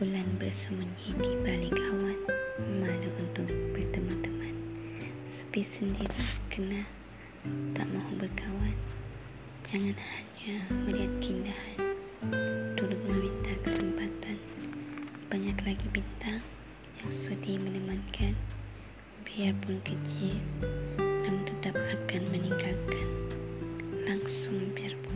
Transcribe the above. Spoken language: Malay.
Bulan bersembunyi di balik awan Malu untuk bertemu teman Sepi sendiri kena Tak mahu berkawan. Jangan hanya melihat keindahan. Turut meminta kesempatan. Banyak lagi bintang Yang sudi menemankan. Biarpun kecil Namun tetap akan meninggalkan. Langsung biarpun